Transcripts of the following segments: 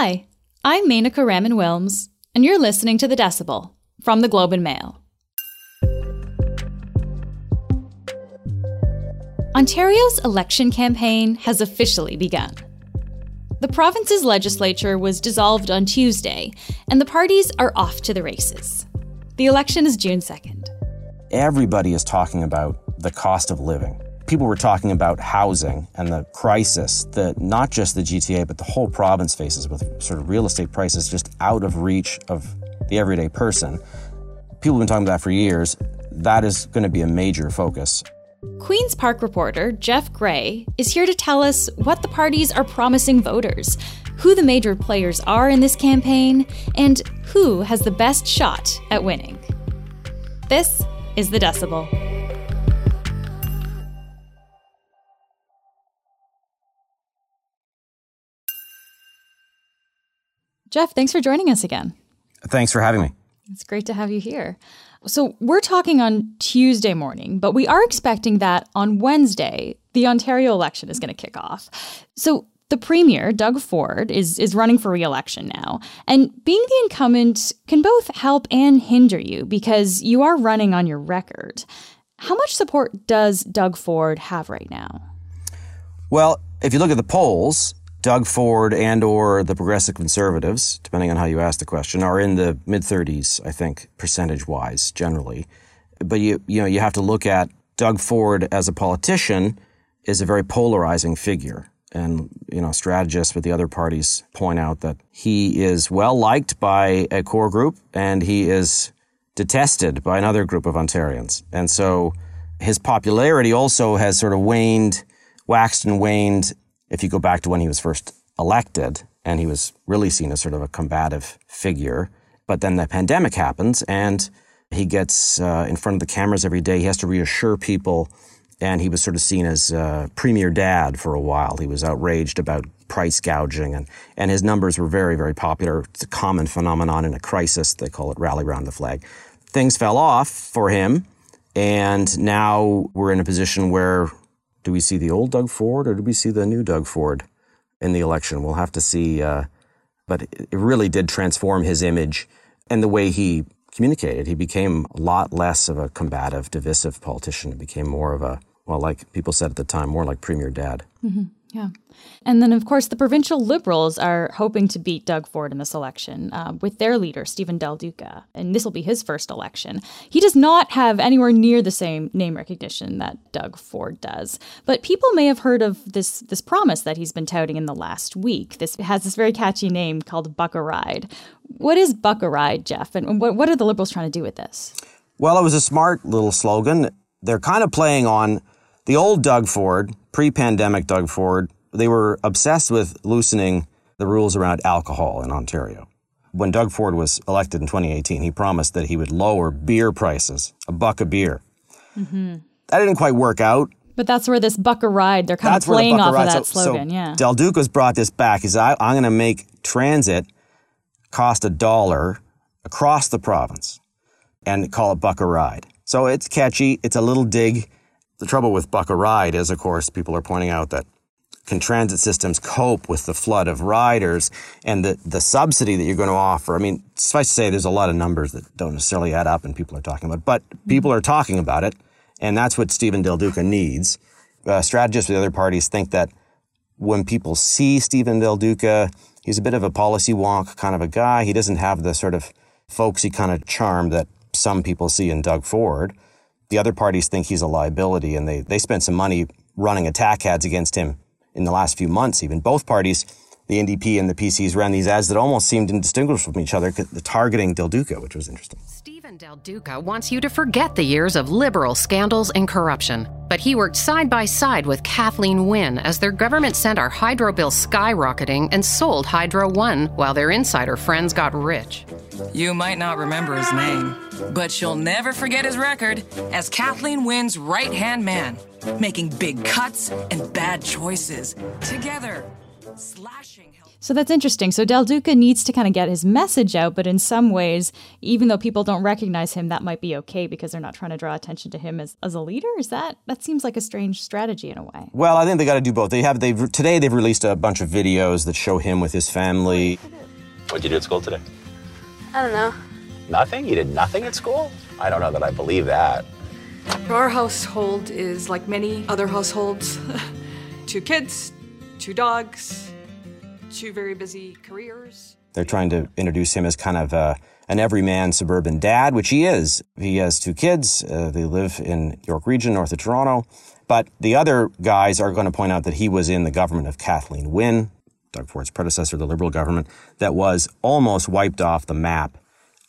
Hi, I'm Menaka Raman Wilms, and you're listening to The Decibel from the Globe and Mail. Ontario's election campaign has officially begun. The province's legislature was dissolved on Tuesday, and the parties are off to the races. The election is June 2nd. Everybody is talking about the cost of living. People were talking about housing and the crisis that not just the GTA, but the whole province faces with sort of real estate prices just out of reach of the everyday person. People have been talking about that for years. That is going to be a major focus. Queen's Park reporter Jeff Gray is here to tell us what the parties are promising voters, who the major players are in this campaign, and who has the best shot at winning. This is The Decibel. Jeff, thanks for joining us again. Thanks for having me. It's great to have you here. So, we're talking on Tuesday morning, but we are expecting that on Wednesday, the Ontario election is going to kick off. So, the premier, Doug Ford, is, is running for re election now. And being the incumbent can both help and hinder you because you are running on your record. How much support does Doug Ford have right now? Well, if you look at the polls, Doug Ford and or the progressive conservatives, depending on how you ask the question, are in the mid 30s, I think, percentage wise, generally. But you you know, you have to look at Doug Ford as a politician is a very polarizing figure. And, you know, strategists with the other parties point out that he is well liked by a core group and he is detested by another group of Ontarians. And so his popularity also has sort of waned, waxed and waned if you go back to when he was first elected and he was really seen as sort of a combative figure. But then the pandemic happens and he gets uh, in front of the cameras every day. He has to reassure people. And he was sort of seen as uh, premier dad for a while. He was outraged about price gouging, and, and his numbers were very, very popular. It's a common phenomenon in a crisis. They call it rally round the flag. Things fell off for him, and now we're in a position where do we see the old Doug Ford or do we see the new Doug Ford in the election? We'll have to see. Uh, but it really did transform his image and the way he communicated. He became a lot less of a combative, divisive politician. He became more of a, well, like people said at the time, more like Premier Dad. Mm-hmm. Yeah. And then, of course, the provincial Liberals are hoping to beat Doug Ford in this election uh, with their leader, Stephen Del Duca. And this will be his first election. He does not have anywhere near the same name recognition that Doug Ford does. But people may have heard of this, this promise that he's been touting in the last week. This has this very catchy name called Buck a Ride. What is Buck a Ride, Jeff? And what, what are the Liberals trying to do with this? Well, it was a smart little slogan. They're kind of playing on the old Doug Ford, pre pandemic Doug Ford, they were obsessed with loosening the rules around alcohol in Ontario. When Doug Ford was elected in 2018, he promised that he would lower beer prices, a buck a beer. Mm-hmm. That didn't quite work out. But that's where this buck a ride, they're kind that's of playing off ride. of that so, slogan, so yeah. Del Duca's brought this back. He's I'm going to make transit cost a dollar across the province and call it buck a ride. So it's catchy. It's a little dig the trouble with Buck a Ride is, of course, people are pointing out that can transit systems cope with the flood of riders and the, the subsidy that you're going to offer? I mean, suffice to say, there's a lot of numbers that don't necessarily add up and people are talking about, but people are talking about it. And that's what Stephen Del Duca needs. Uh, strategists with the other parties think that when people see Stephen Del Duca, he's a bit of a policy wonk kind of a guy. He doesn't have the sort of folksy kind of charm that some people see in Doug Ford. The other parties think he's a liability and they, they spent some money running attack ads against him in the last few months, even. Both parties, the NDP and the PCs, ran these ads that almost seemed indistinguishable from each other, targeting Del Duca, which was interesting. Stephen Del Duca wants you to forget the years of liberal scandals and corruption. But he worked side by side with Kathleen Wynne as their government sent our hydro bill skyrocketing and sold Hydro One while their insider friends got rich. You might not remember his name, but you'll never forget his record as Kathleen Wynne's right hand man, making big cuts and bad choices together. So that's interesting. So Del Duca needs to kind of get his message out, but in some ways, even though people don't recognize him, that might be okay because they're not trying to draw attention to him as, as a leader. Is that that seems like a strange strategy in a way? Well, I think they got to do both. They have they've today they've released a bunch of videos that show him with his family. What'd you do at school today? I don't know. Nothing? You did nothing at school? I don't know that I believe that. Our household is like many other households two kids, two dogs, two very busy careers. They're trying to introduce him as kind of uh, an everyman suburban dad, which he is. He has two kids. Uh, they live in York Region, north of Toronto. But the other guys are going to point out that he was in the government of Kathleen Wynne, Doug Ford's predecessor, the Liberal government, that was almost wiped off the map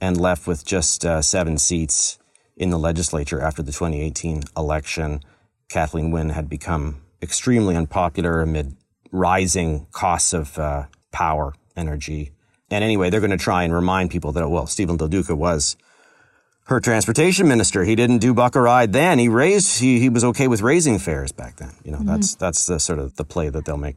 and left with just uh, seven seats in the legislature after the 2018 election. Kathleen Wynne had become extremely unpopular amid rising costs of uh, power, energy. And anyway, they're going to try and remind people that, well, Stephen Del Duca was her transportation minister. He didn't do buck a ride then. He raised, he, he was okay with raising fares back then. You know, mm-hmm. that's, that's the sort of the play that they'll make.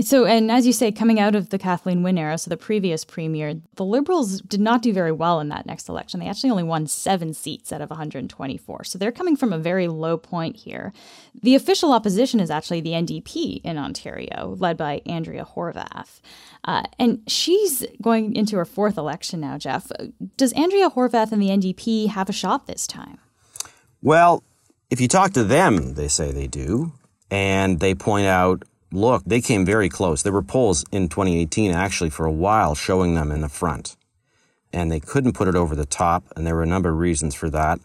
So, and as you say, coming out of the Kathleen Wynne era, so the previous premier, the Liberals did not do very well in that next election. They actually only won seven seats out of 124. So they're coming from a very low point here. The official opposition is actually the NDP in Ontario, led by Andrea Horwath. Uh, and she's going into her fourth election now, Jeff. Does Andrea Horwath and the NDP have a shot this time? Well, if you talk to them, they say they do. And they point out look, they came very close. There were polls in 2018 actually for a while showing them in the front. And they couldn't put it over the top, and there were a number of reasons for that.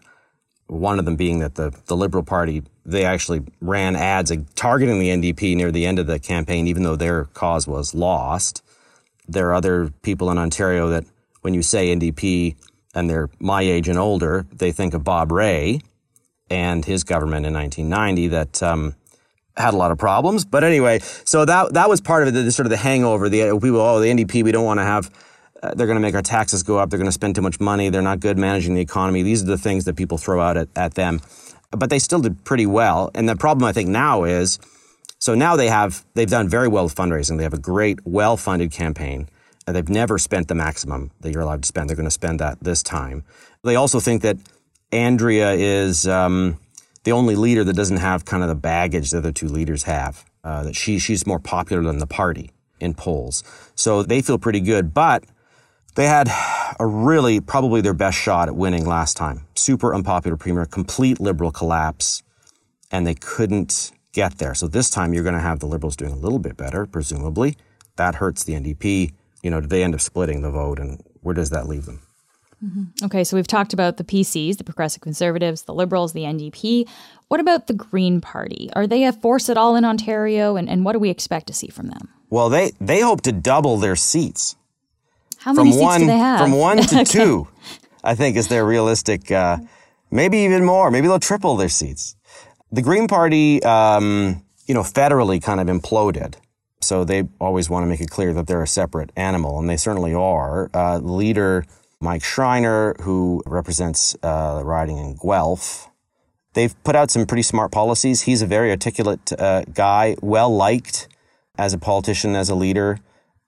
One of them being that the, the Liberal Party, they actually ran ads targeting the NDP near the end of the campaign, even though their cause was lost. There are other people in Ontario that, when you say NDP and they're my age and older, they think of Bob Rae and his government in 1990 that um, had a lot of problems. But anyway, so that that was part of it. The, sort of the hangover. The people, oh, the NDP, we don't want to have. Uh, they're going to make our taxes go up. They're going to spend too much money. They're not good managing the economy. These are the things that people throw out at, at them. But they still did pretty well. And the problem I think now is, so now they have they've done very well with fundraising. They have a great, well-funded campaign. And they've never spent the maximum that you're allowed to spend. They're going to spend that this time. They also think that Andrea is. Um, the only leader that doesn't have kind of the baggage the other two leaders have. Uh, that she she's more popular than the party in polls, so they feel pretty good. But they had a really probably their best shot at winning last time. Super unpopular premier, complete liberal collapse, and they couldn't get there. So this time you're going to have the liberals doing a little bit better, presumably. That hurts the NDP. You know, do they end up splitting the vote, and where does that leave them? Mm-hmm. Okay, so we've talked about the PCs, the Progressive Conservatives, the Liberals, the NDP. What about the Green Party? Are they a force at all in Ontario, and, and what do we expect to see from them? Well, they, they hope to double their seats. How many from seats one, do they have? From one to okay. two, I think is their realistic, uh, maybe even more. Maybe they'll triple their seats. The Green Party, um, you know, federally kind of imploded. So they always want to make it clear that they're a separate animal, and they certainly are. Uh, the leader Mike Schreiner, who represents uh, the riding in Guelph. They've put out some pretty smart policies. He's a very articulate uh, guy, well liked as a politician, as a leader.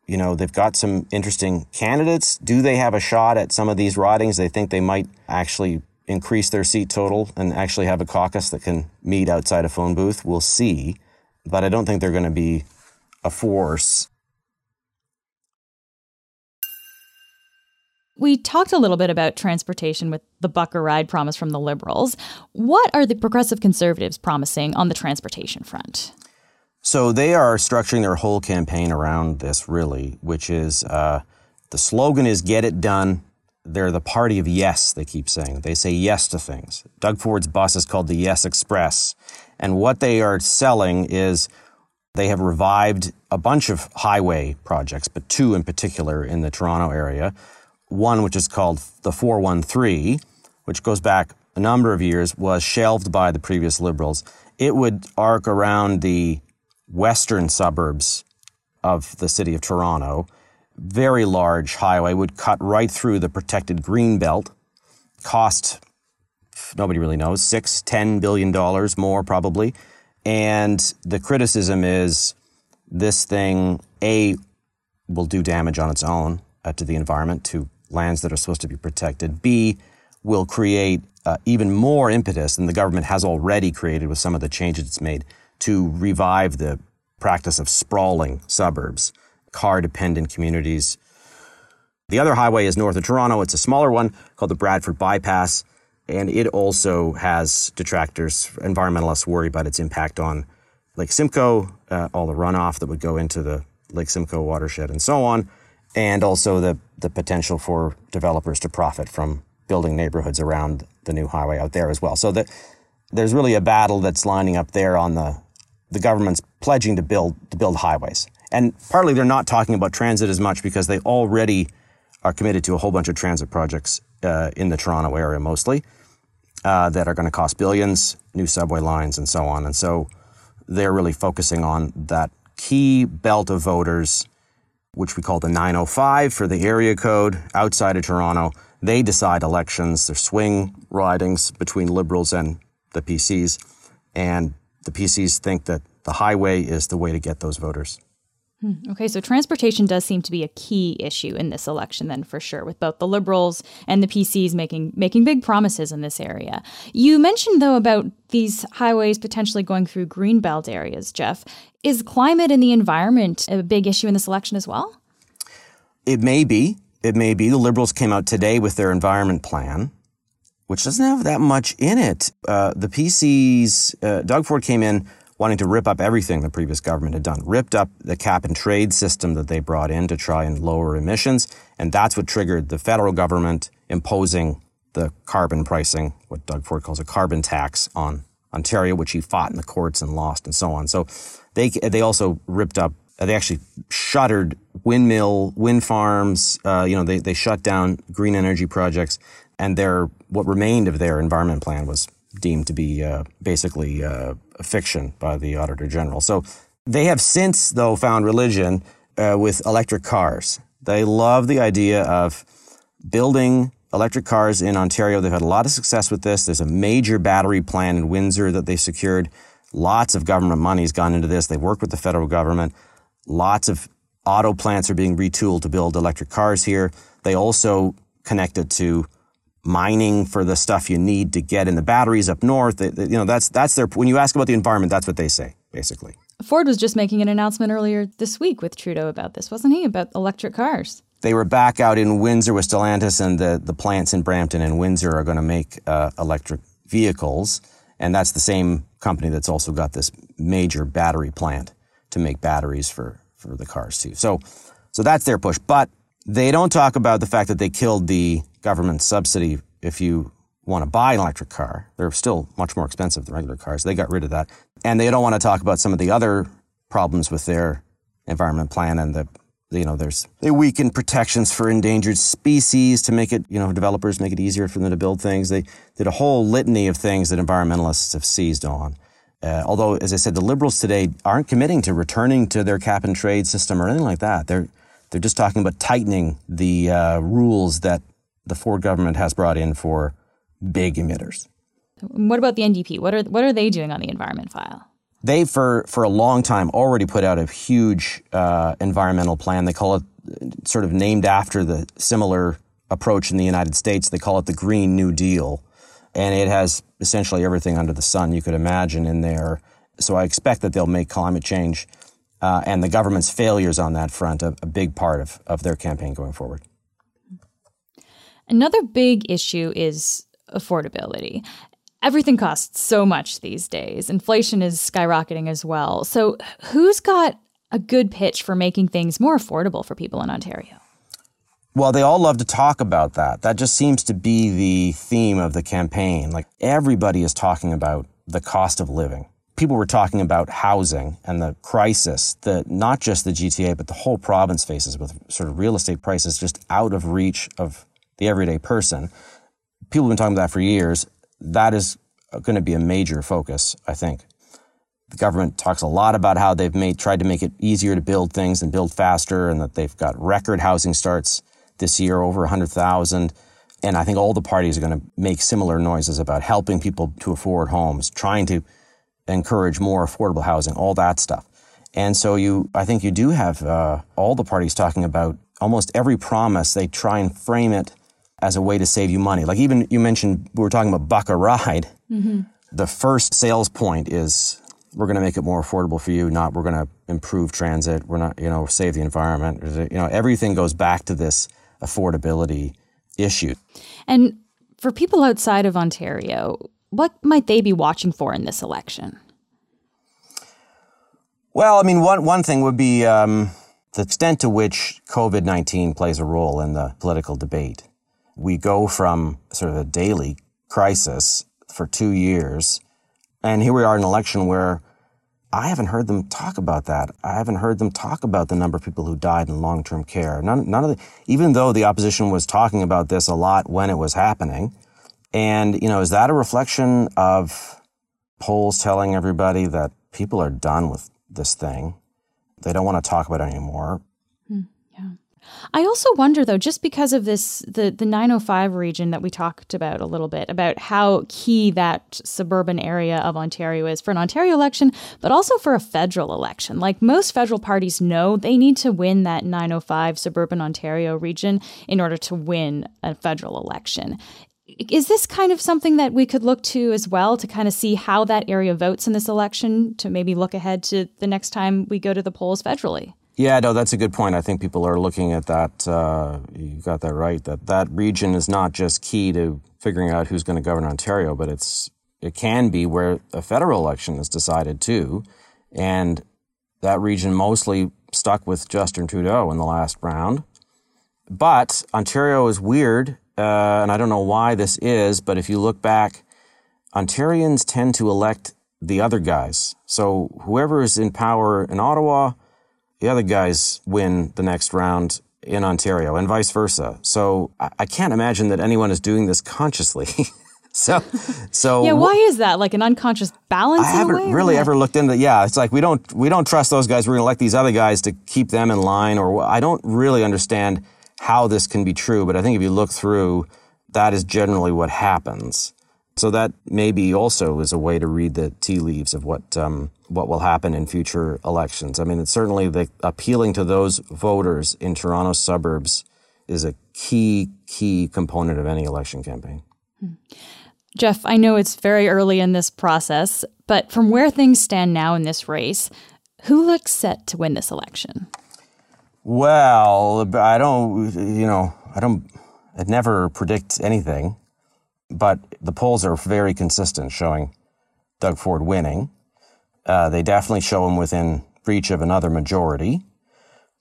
You know, they've got some interesting candidates. Do they have a shot at some of these ridings? They think they might actually increase their seat total and actually have a caucus that can meet outside a phone booth. We'll see. But I don't think they're going to be a force We talked a little bit about transportation with the Buck a Ride promise from the Liberals. What are the Progressive Conservatives promising on the transportation front? So they are structuring their whole campaign around this, really, which is uh, the slogan is "Get it done." They're the party of yes. They keep saying they say yes to things. Doug Ford's bus is called the Yes Express, and what they are selling is they have revived a bunch of highway projects, but two in particular in the Toronto area one which is called the 413, which goes back a number of years, was shelved by the previous Liberals. It would arc around the western suburbs of the city of Toronto. Very large highway, would cut right through the protected green belt. Cost, nobody really knows, six, ten billion dollars more probably. And the criticism is this thing, A, will do damage on its own uh, to the environment, to lands that are supposed to be protected. B, will create uh, even more impetus than the government has already created with some of the changes it's made to revive the practice of sprawling suburbs, car dependent communities. The other highway is north of Toronto. It's a smaller one called the Bradford Bypass, and it also has detractors. Environmentalists worry about its impact on Lake Simcoe, uh, all the runoff that would go into the Lake Simcoe watershed, and so on, and also the, the potential for developers to profit from building neighborhoods around the new highway out there as well. So that there's really a battle that's lining up there on the the government's pledging to build to build highways. And partly they're not talking about transit as much because they already are committed to a whole bunch of transit projects uh, in the Toronto area mostly uh, that are going to cost billions, new subway lines, and so on. And so they're really focusing on that key belt of voters, which we call the 905 for the area code outside of Toronto. They decide elections. There's swing ridings between Liberals and the PCs. And the PCs think that the highway is the way to get those voters. Hmm. Okay, so transportation does seem to be a key issue in this election, then for sure, with both the Liberals and the PCs making making big promises in this area. You mentioned though about these highways potentially going through greenbelt areas. Jeff, is climate and the environment a big issue in this election as well? It may be. It may be. The Liberals came out today with their environment plan which doesn't have that much in it. Uh, the PCs, uh, Doug Ford came in wanting to rip up everything the previous government had done, ripped up the cap and trade system that they brought in to try and lower emissions. And that's what triggered the federal government imposing the carbon pricing, what Doug Ford calls a carbon tax on Ontario, which he fought in the courts and lost and so on. So they, they also ripped up, they actually shuttered windmill, wind farms. Uh, you know, they, they shut down green energy projects and their what remained of their environment plan was deemed to be uh, basically uh, fiction by the Auditor General. So they have since, though, found religion uh, with electric cars. They love the idea of building electric cars in Ontario. They've had a lot of success with this. There's a major battery plant in Windsor that they secured. Lots of government money has gone into this. They work with the federal government. Lots of auto plants are being retooled to build electric cars here. They also connected to mining for the stuff you need to get in the batteries up north. you know, that's that's their. When you ask about the environment, that's what they say basically. Ford was just making an announcement earlier this week with Trudeau about this, wasn't he? About electric cars. They were back out in Windsor with Stellantis, and the, the plants in Brampton and Windsor are going to make uh, electric vehicles. And that's the same company that's also got this major battery plant to make batteries for, for the cars, too. So, so that's their push. But they don't talk about the fact that they killed the government subsidy if you want to buy an electric car. They're still much more expensive than regular cars. They got rid of that. And they don't want to talk about some of the other problems with their environment plan and the you know there's they weaken protections for endangered species to make it you know developers make it easier for them to build things they did a whole litany of things that environmentalists have seized on uh, although as i said the liberals today aren't committing to returning to their cap and trade system or anything like that they're they're just talking about tightening the uh, rules that the Ford government has brought in for big emitters. What about the NDP? What are what are they doing on the environment file? They, for for a long time, already put out a huge uh, environmental plan. They call it sort of named after the similar approach in the United States. They call it the Green New Deal, and it has essentially everything under the sun you could imagine in there. So I expect that they'll make climate change uh, and the government's failures on that front a, a big part of, of their campaign going forward. Another big issue is affordability. Everything costs so much these days. Inflation is skyrocketing as well. So, who's got a good pitch for making things more affordable for people in Ontario? Well, they all love to talk about that. That just seems to be the theme of the campaign. Like everybody is talking about the cost of living people were talking about housing and the crisis that not just the GTA, but the whole province faces with sort of real estate prices just out of reach of the everyday person. People have been talking about that for years. That is going to be a major focus, I think. The government talks a lot about how they've made, tried to make it easier to build things and build faster and that they've got record housing starts this year, over 100,000. And I think all the parties are going to make similar noises about helping people to afford homes, trying to encourage more affordable housing, all that stuff. And so you, I think you do have uh, all the parties talking about almost every promise. They try and frame it as a way to save you money. Like even you mentioned, we were talking about buck a ride. Mm-hmm. The first sales point is we're going to make it more affordable for you, not we're going to improve transit. We're not, you know, save the environment. You know, everything goes back to this affordability issue. And for people outside of Ontario, what might they be watching for in this election? Well, I mean, one, one thing would be um, the extent to which COVID 19 plays a role in the political debate. We go from sort of a daily crisis for two years, and here we are in an election where I haven't heard them talk about that. I haven't heard them talk about the number of people who died in long-term care. None, none of the, even though the opposition was talking about this a lot when it was happening. And, you know, is that a reflection of polls telling everybody that people are done with this thing? They don't want to talk about it anymore. Hmm, I also wonder though, just because of this the the 905 region that we talked about a little bit about how key that suburban area of Ontario is for an Ontario election, but also for a federal election. Like most federal parties know, they need to win that 905 suburban Ontario region in order to win a federal election. Is this kind of something that we could look to as well to kind of see how that area votes in this election to maybe look ahead to the next time we go to the polls federally? Yeah, no, that's a good point. I think people are looking at that. Uh, you got that right. That that region is not just key to figuring out who's going to govern Ontario, but it's it can be where a federal election is decided too, and that region mostly stuck with Justin Trudeau in the last round. But Ontario is weird, uh, and I don't know why this is. But if you look back, Ontarians tend to elect the other guys. So whoever is in power in Ottawa the other guys win the next round in Ontario and vice versa. So I, I can't imagine that anyone is doing this consciously. so, so yeah, why is that? Like an unconscious balance? I haven't way, really ever looked into. Yeah, it's like we don't we don't trust those guys. We're to elect these other guys to keep them in line. Or I don't really understand how this can be true. But I think if you look through, that is generally what happens. So that maybe also is a way to read the tea leaves of what um, what will happen in future elections. I mean, it's certainly the appealing to those voters in Toronto suburbs is a key key component of any election campaign. Hmm. Jeff, I know it's very early in this process, but from where things stand now in this race, who looks set to win this election? Well, I don't, you know, I don't, I'd never predict anything but the polls are very consistent showing Doug Ford winning. Uh, they definitely show him within reach of another majority.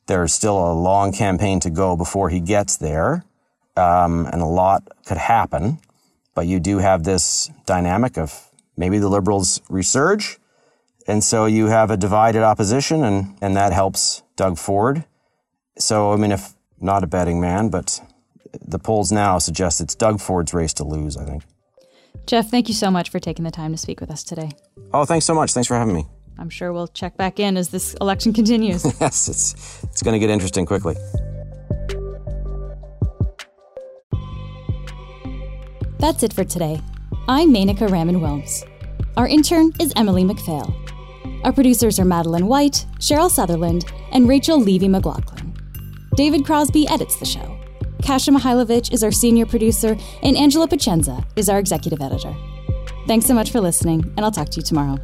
There's still a long campaign to go before he gets there, um, and a lot could happen. But you do have this dynamic of maybe the Liberals resurge, and so you have a divided opposition, and, and that helps Doug Ford. So, I mean, if not a betting man, but the polls now suggest it's Doug Ford's race to lose, I think. Jeff, thank you so much for taking the time to speak with us today. Oh, thanks so much. Thanks for having me. I'm sure we'll check back in as this election continues. yes, it's it's going to get interesting quickly. That's it for today. I'm Menaka Raman Wilms. Our intern is Emily McPhail. Our producers are Madeline White, Cheryl Sutherland, and Rachel Levy McLaughlin. David Crosby edits the show. Kasia Mihailovic is our senior producer, and Angela Pacienza is our executive editor. Thanks so much for listening, and I'll talk to you tomorrow.